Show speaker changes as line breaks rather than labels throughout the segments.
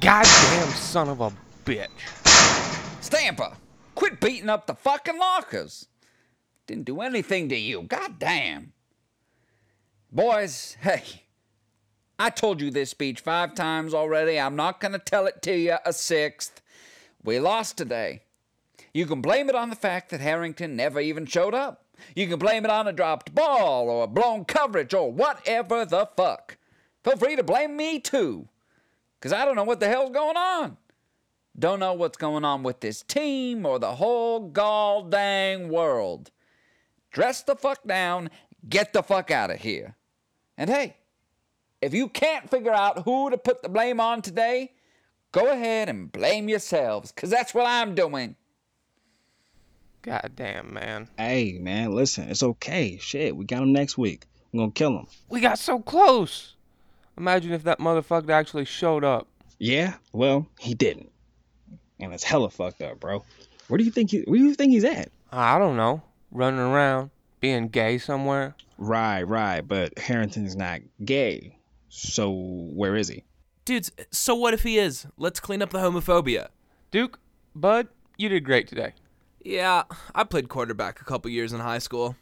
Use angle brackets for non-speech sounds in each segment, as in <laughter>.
Goddamn son of a bitch.
Stamper, quit beating up the fucking lockers. Didn't do anything to you. Goddamn. Boys, hey, I told you this speech five times already. I'm not going to tell it to you a sixth. We lost today. You can blame it on the fact that Harrington never even showed up. You can blame it on a dropped ball or a blown coverage or whatever the fuck. Feel free to blame me too, because I don't know what the hell's going on. Don't know what's going on with this team or the whole gall dang world. Dress the fuck down, get the fuck out of here. And hey, if you can't figure out who to put the blame on today, go ahead and blame yourselves, because that's what I'm doing.
Goddamn, man.
Hey, man, listen, it's okay. Shit, we got him next week. I'm gonna kill him.
We got so close. Imagine if that motherfucker actually showed up.
Yeah, well, he didn't. And it's hella fucked up, bro. Where do you think he where do you think he's at?
I don't know. Running around, being gay somewhere.
Right, right, but Harrington's not gay. So where is he?
Dudes, so what if he is? Let's clean up the homophobia.
Duke, Bud, you did great today.
Yeah, I played quarterback a couple years in high school.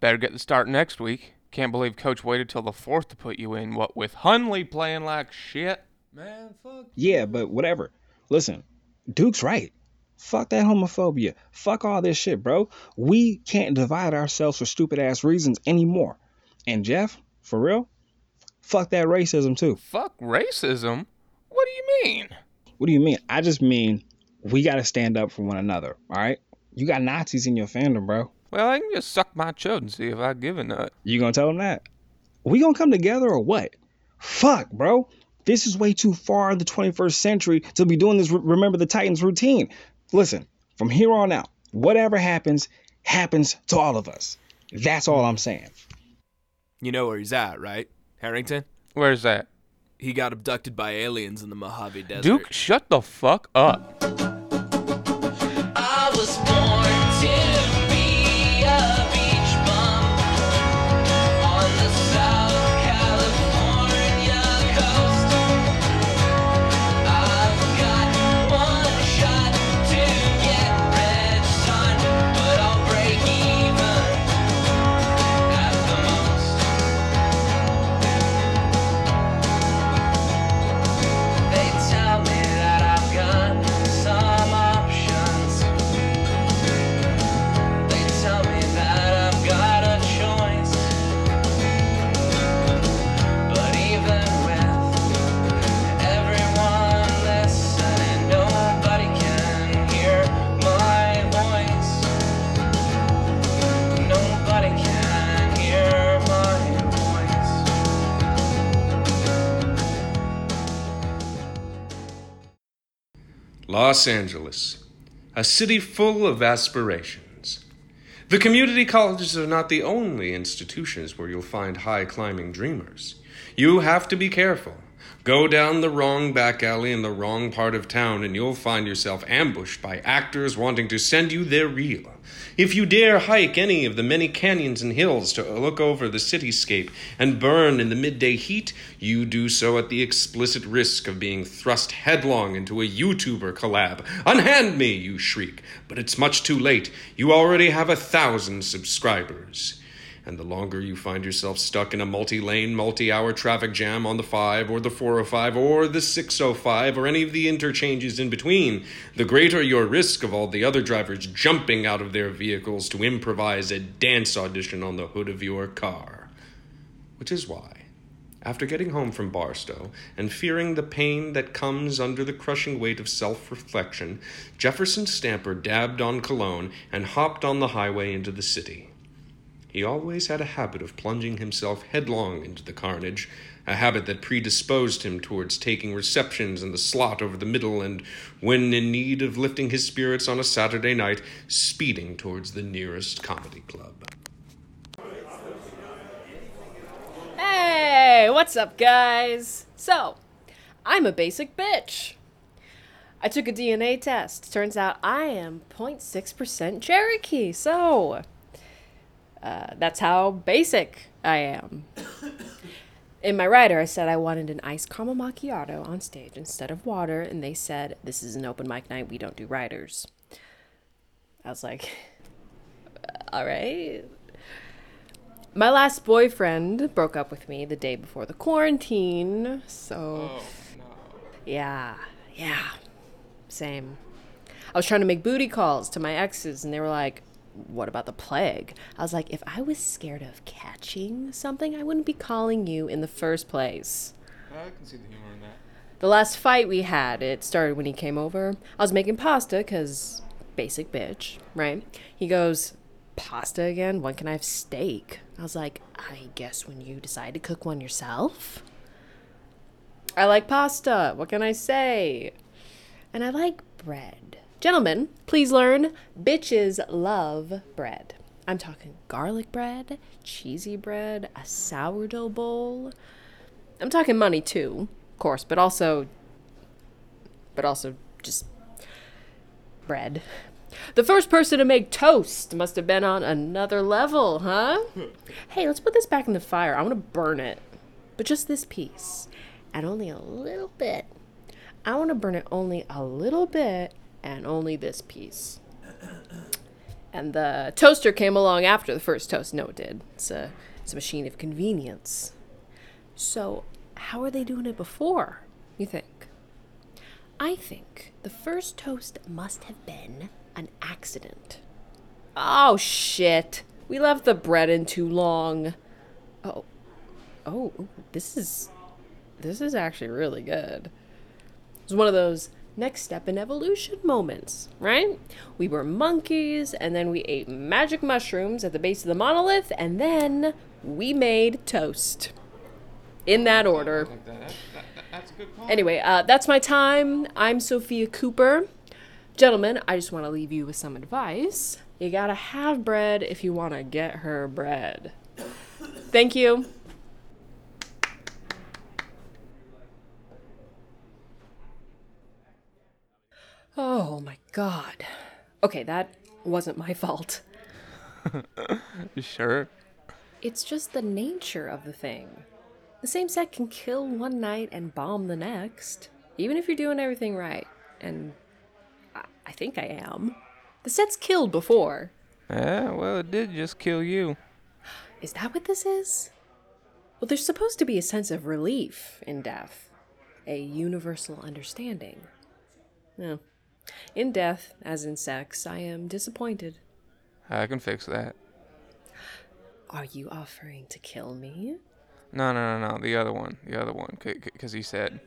Better get the start next week. Can't believe Coach waited till the fourth to put you in. What with Hunley playing like shit?
Man, fuck.
Yeah, but whatever. Listen, Duke's right. Fuck that homophobia. Fuck all this shit, bro. We can't divide ourselves for stupid ass reasons anymore. And Jeff, for real, fuck that racism too.
Fuck racism? What do you mean?
What do you mean? I just mean we gotta stand up for one another, alright? You got Nazis in your fandom, bro.
Well, I can just suck my chud and see if I give a nut.
You gonna tell them that? We gonna come together or what? Fuck, bro. This is way too far in the 21st century to be doing this Remember the Titans routine. Listen, from here on out, whatever happens, happens to all of us. That's all I'm saying.
You know where he's at, right? Harrington?
Where's that?
He got abducted by aliens in the Mojave Desert.
Duke, shut the fuck up.
Los Angeles, a city full of aspirations. The community colleges are not the only institutions where you'll find high climbing dreamers. You have to be careful. Go down the wrong back alley in the wrong part of town, and you'll find yourself ambushed by actors wanting to send you their reel. If you dare hike any of the many canyons and hills to look over the cityscape and burn in the midday heat, you do so at the explicit risk of being thrust headlong into a YouTuber collab. Unhand me, you shriek. But it's much too late. You already have a thousand subscribers. And the longer you find yourself stuck in a multi lane, multi hour traffic jam on the 5 or the 405 or the 605 or any of the interchanges in between, the greater your risk of all the other drivers jumping out of their vehicles to improvise a dance audition on the hood of your car. Which is why, after getting home from Barstow and fearing the pain that comes under the crushing weight of self reflection, Jefferson Stamper dabbed on cologne and hopped on the highway into the city. He always had a habit of plunging himself headlong into the carnage, a habit that predisposed him towards taking receptions in the slot over the middle and, when in need of lifting his spirits on a Saturday night, speeding towards the nearest comedy club.
Hey, what's up, guys? So, I'm a basic bitch. I took a DNA test. Turns out I am 0.6% Cherokee, so uh, that's how basic I am. In my rider, I said I wanted an iced caramel macchiato on stage instead of water, and they said, This is an open mic night, we don't do riders. I was like, <laughs> All right. My last boyfriend broke up with me the day before the quarantine, so. Yeah, yeah. Same. I was trying to make booty calls to my exes, and they were like, What about the plague? I was like, If I was scared of catching something, I wouldn't be calling you in the first place.
I can see the humor in that.
The last fight we had, it started when he came over. I was making pasta because basic bitch, right? He goes, Pasta again? When can I have steak? I was like, I guess when you decide to cook one yourself. I like pasta. What can I say? And I like bread. Gentlemen, please learn bitches love bread. I'm talking garlic bread, cheesy bread, a sourdough bowl. I'm talking money too, of course, but also but also just bread. The first person to make toast must have been on another level, huh? <laughs> hey, let's put this back in the fire. I want to burn it. But just this piece. And only a little bit. I want to burn it only a little bit and only this piece. And the toaster came along after the first toast. No, it did. It's a, it's a machine of convenience. So, how are they doing it before, you think? I think the first toast must have been an accident. Oh, shit. We left the bread in too long. Oh. Oh, this is. This is actually really good. It was one of those next step in evolution moments, right? We were monkeys, and then we ate magic mushrooms at the base of the monolith, and then we made toast. In that order.
That. That- that-.
Anyway, uh, that's my time. I'm Sofia Cooper. Gentlemen, I just want to leave you with some advice. You gotta have bread if you want to get her bread. Thank you. Oh my god. Okay, that wasn't my <laughs> fault.
Sure.
It's just the nature of the thing. The same set can kill one night and bomb the next, even if you're doing everything right. And I, I think I am. The set's killed before.
Yeah, well, it did just kill you.
Is that what this is? Well, there's supposed to be a sense of relief in death, a universal understanding. No. In death, as in sex, I am disappointed.
I can fix that.
Are you offering to kill me?
No, no, no, no. The other one. The other one. Because he said,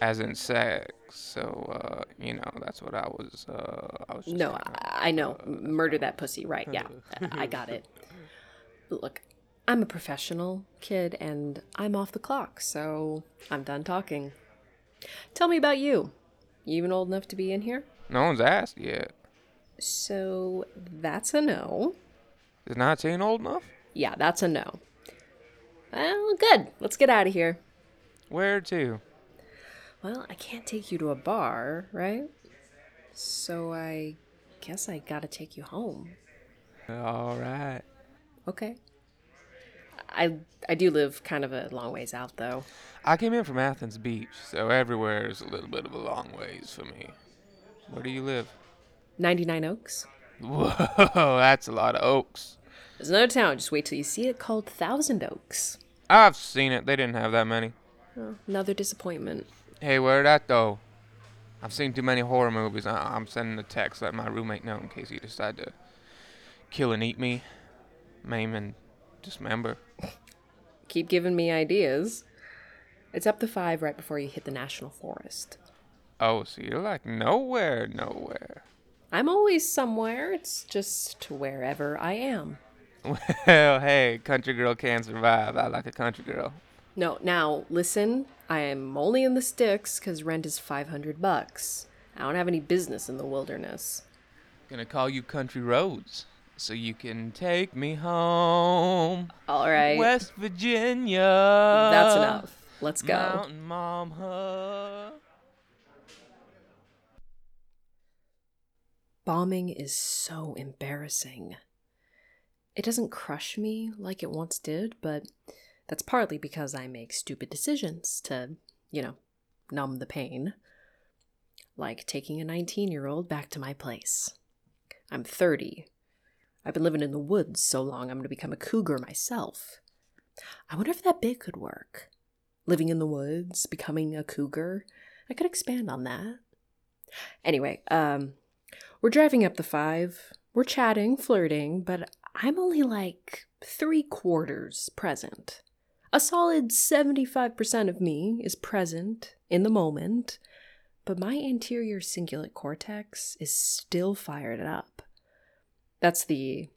as in sex. So, uh, you know, that's what I was. Uh, I was just
No? I, I know. M- Murder that pussy. Right. Yeah. I got it. Look, I'm a professional kid and I'm off the clock, so I'm done talking. Tell me about you. You even old enough to be in here?
No one's asked yet.
So that's a no.
Is 19 old enough?
Yeah, that's a no. Well, good. Let's get out of here.
Where to?
Well, I can't take you to a bar, right? So I guess I gotta take you home.
All right.
Okay. I I do live kind of a long ways out though.
I came in from Athens Beach, so everywhere is a little bit of a long ways for me. Where do you live?
99 Oaks.
Whoa, that's a lot of oaks.
There's another town, just wait till you see it called Thousand Oaks.
I've seen it. They didn't have that many.
Oh, another disappointment.
Hey, where are that though? I've seen too many horror movies. I- I'm sending a text let my roommate know in case he decide to kill and eat me, maim and dismember.
Keep giving me ideas. It's up to five right before you hit the national forest.
Oh, so you're like nowhere, nowhere.
I'm always somewhere, it's just wherever I am. <laughs>
Well, hey, country girl can survive. I like a country girl.
No, now listen, I am only in the sticks because rent is 500 bucks. I don't have any business in the wilderness.
Gonna call you country roads so you can take me home.
All right,
West Virginia.
that's enough. Let's go.
Mountain Mama.
Bombing is so embarrassing. It doesn't crush me like it once did, but That's partly because I make stupid decisions to, you know, numb the pain. Like taking a 19 year old back to my place. I'm 30. I've been living in the woods so long I'm going to become a cougar myself. I wonder if that bit could work. Living in the woods, becoming a cougar. I could expand on that. Anyway, um, we're driving up the five. We're chatting, flirting, but I'm only like three quarters present. A solid 75% of me is present in the moment, but my anterior cingulate cortex is still fired up. That's the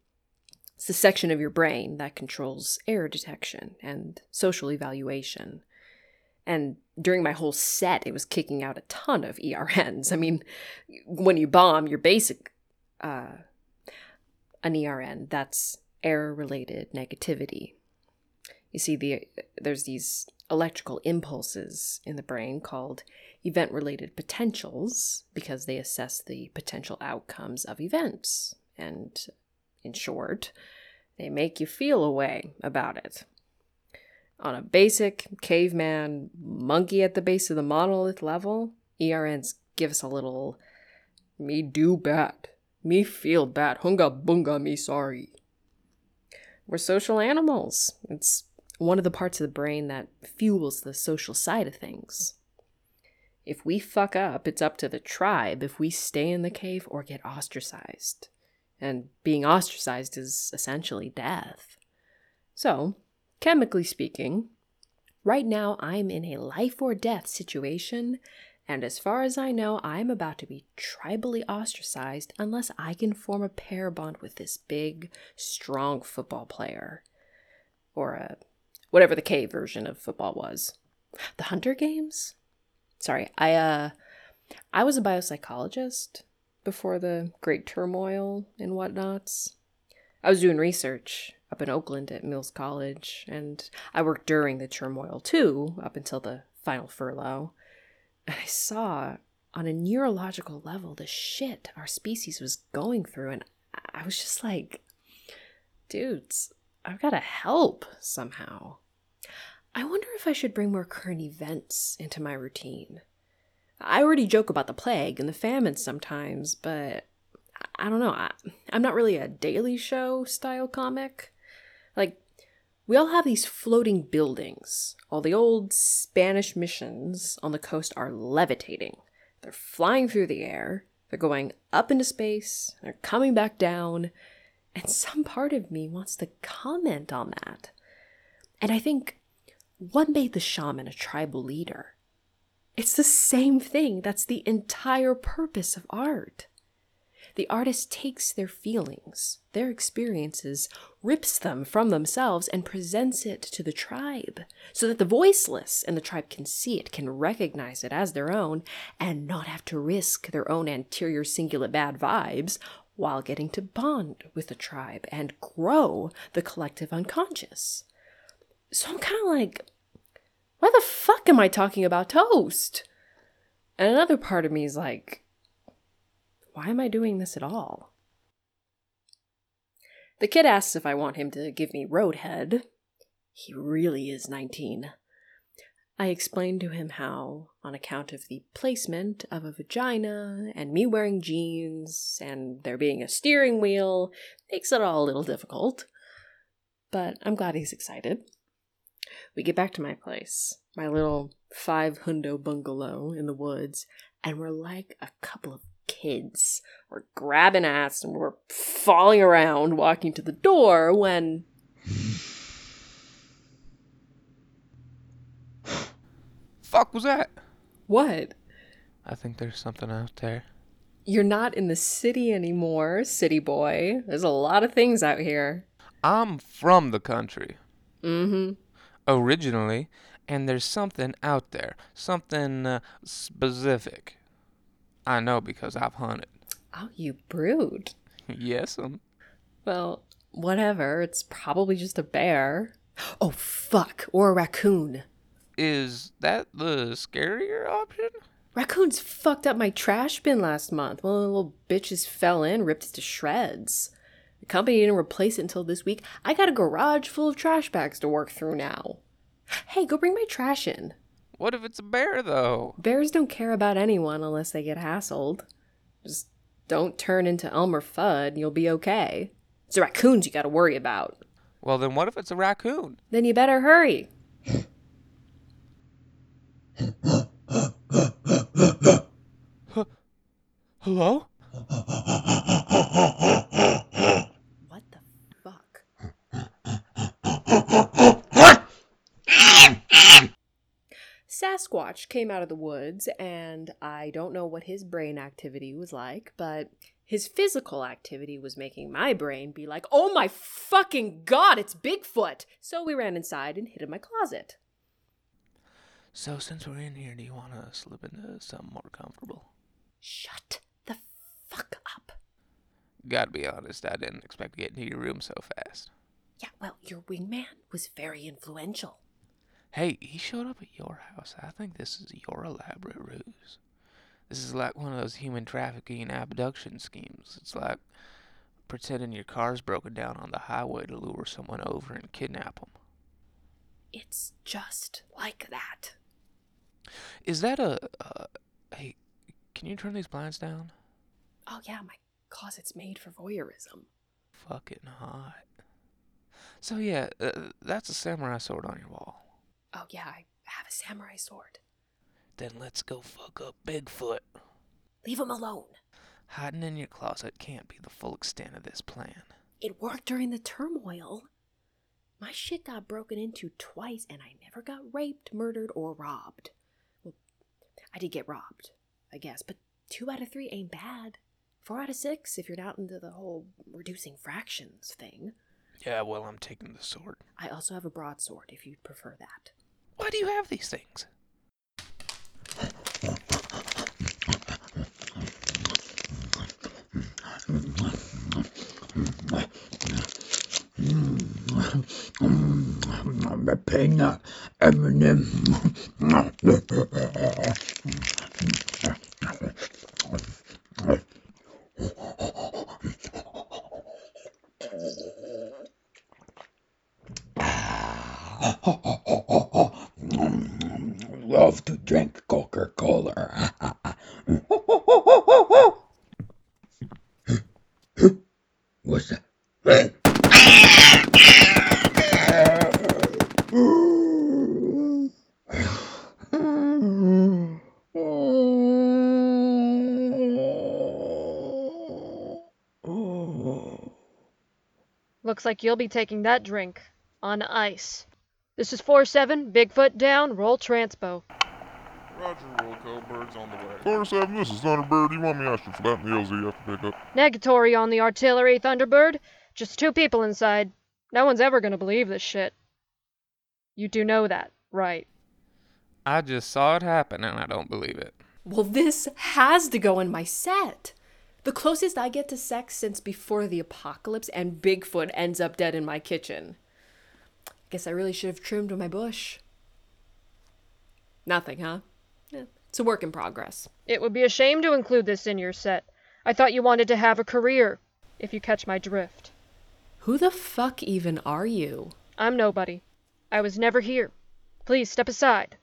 it's the section of your brain that controls error detection and social evaluation. And during my whole set, it was kicking out a ton of ERNs. I mean, when you bomb, your basic uh, an ERN that's error related negativity. You see, the there's these electrical impulses in the brain called event related potentials because they assess the potential outcomes of events. And in short, they make you feel a way about it. On a basic caveman monkey at the base of the monolith level, ERNs give us a little me do bad, me feel bad, hunga bunga me sorry. We're social animals. It's one of the parts of the brain that fuels the social side of things. If we fuck up, it's up to the tribe if we stay in the cave or get ostracized. And being ostracized is essentially death. So, chemically speaking, right now I'm in a life or death situation, and as far as I know, I'm about to be tribally ostracized unless I can form a pair bond with this big, strong football player. Or a whatever the K version of football was. The Hunter Games? Sorry, I uh I was a biopsychologist before the great turmoil and whatnots. I was doing research up in Oakland at Mills College, and I worked during the turmoil too, up until the final furlough. And I saw on a neurological level the shit our species was going through, and I was just like, dudes, I've got to help somehow. I wonder if I should bring more current events into my routine. I already joke about the plague and the famine sometimes, but I don't know. I, I'm not really a Daily Show style comic. Like, we all have these floating buildings. All the old Spanish missions on the coast are levitating. They're flying through the air, they're going up into space, they're coming back down, and some part of me wants to comment on that. And I think what made the shaman a tribal leader? It's the same thing. That's the entire purpose of art. The artist takes their feelings, their experiences, rips them from themselves, and presents it to the tribe so that the voiceless and the tribe can see it, can recognize it as their own, and not have to risk their own anterior cingulate bad vibes while getting to bond with the tribe and grow the collective unconscious. So I'm kind of like, why the fuck am I talking about toast? And another part of me is like, why am I doing this at all? The kid asks if I want him to give me roadhead. He really is 19. I explain to him how, on account of the placement of a vagina and me wearing jeans and there being a steering wheel, makes it all a little difficult. But I'm glad he's excited. We get back to my place, my little five hundo bungalow in the woods, and we're like a couple of kids. We're grabbing ass and we're falling around, walking to the door when.
Fuck was that?
What?
I think there's something out there.
You're not in the city anymore, city boy. There's a lot of things out here.
I'm from the country
Mm hmm.
originally, and there's something out there, something uh, specific. I know because I've hunted.
Oh, you brood. <laughs>
yes, um.
Well, whatever. It's probably just a bear. Oh, fuck. Or a raccoon.
Is that the scarier option?
Raccoons fucked up my trash bin last month. One of the little bitches fell in, ripped it to shreds. The company didn't replace it until this week. I got a garage full of trash bags to work through now. Hey, go bring my trash in.
What if it's a bear, though?
Bears don't care about anyone unless they get hassled. Just don't turn into Elmer Fudd and you'll be okay. It's the raccoons you gotta worry about.
Well, then what if it's a raccoon?
Then you better hurry.
Hello?
What the fuck? Sasquatch came out of the woods, and I don't know what his brain activity was like, but his physical activity was making my brain be like, oh my fucking god, it's Bigfoot! So we ran inside and hid in my closet.
So, since we're in here, do you want to slip into something more comfortable?
Shut the fuck up.
Gotta be honest, I didn't expect to get into your room so fast.
Yeah, well, your wingman was very influential.
Hey, he showed up at your house. I think this is your elaborate ruse. This is like one of those human trafficking and abduction schemes. It's like pretending your car's broken down on the highway to lure someone over and kidnap them.
It's just like that.
Is that a. Uh, hey, can you turn these blinds down?
Oh, yeah, my closet's made for voyeurism.
Fucking hot. So, yeah, uh, that's a samurai sword on your wall.
Oh, yeah, I have a samurai sword.
Then let's go fuck up Bigfoot.
Leave him alone.
Hiding in your closet can't be the full extent of this plan.
It worked during the turmoil. My shit got broken into twice, and I never got raped, murdered, or robbed. Well, I did get robbed, I guess, but two out of three ain't bad. Four out of six if you're not into the whole reducing fractions thing.
Yeah, well, I'm taking the sword.
I also have a broadsword if you'd prefer that.
Why do you have these things?
The peanut M&M.
Looks like you'll be taking that drink on ice. This is 4-7, Bigfoot down, roll transpo.
Roger, roll call, birds on the way. Four seven, this is Thunderbird. You want me to ask you for that in the LZ you have to pick up?
Negatory on the artillery, Thunderbird. Just two people inside. No one's ever gonna believe this shit. You do know that, right?
I just saw it happen and I don't believe it.
Well, this has to go in my set. The closest I get to sex since before the apocalypse, and Bigfoot ends up dead in my kitchen. I guess I really should have trimmed my bush. Nothing, huh? Eh, it's a work in progress.
It would be a shame to include this in your set. I thought you wanted to have a career, if you catch my drift.
Who the fuck even are you?
I'm nobody. I was never here. Please step aside.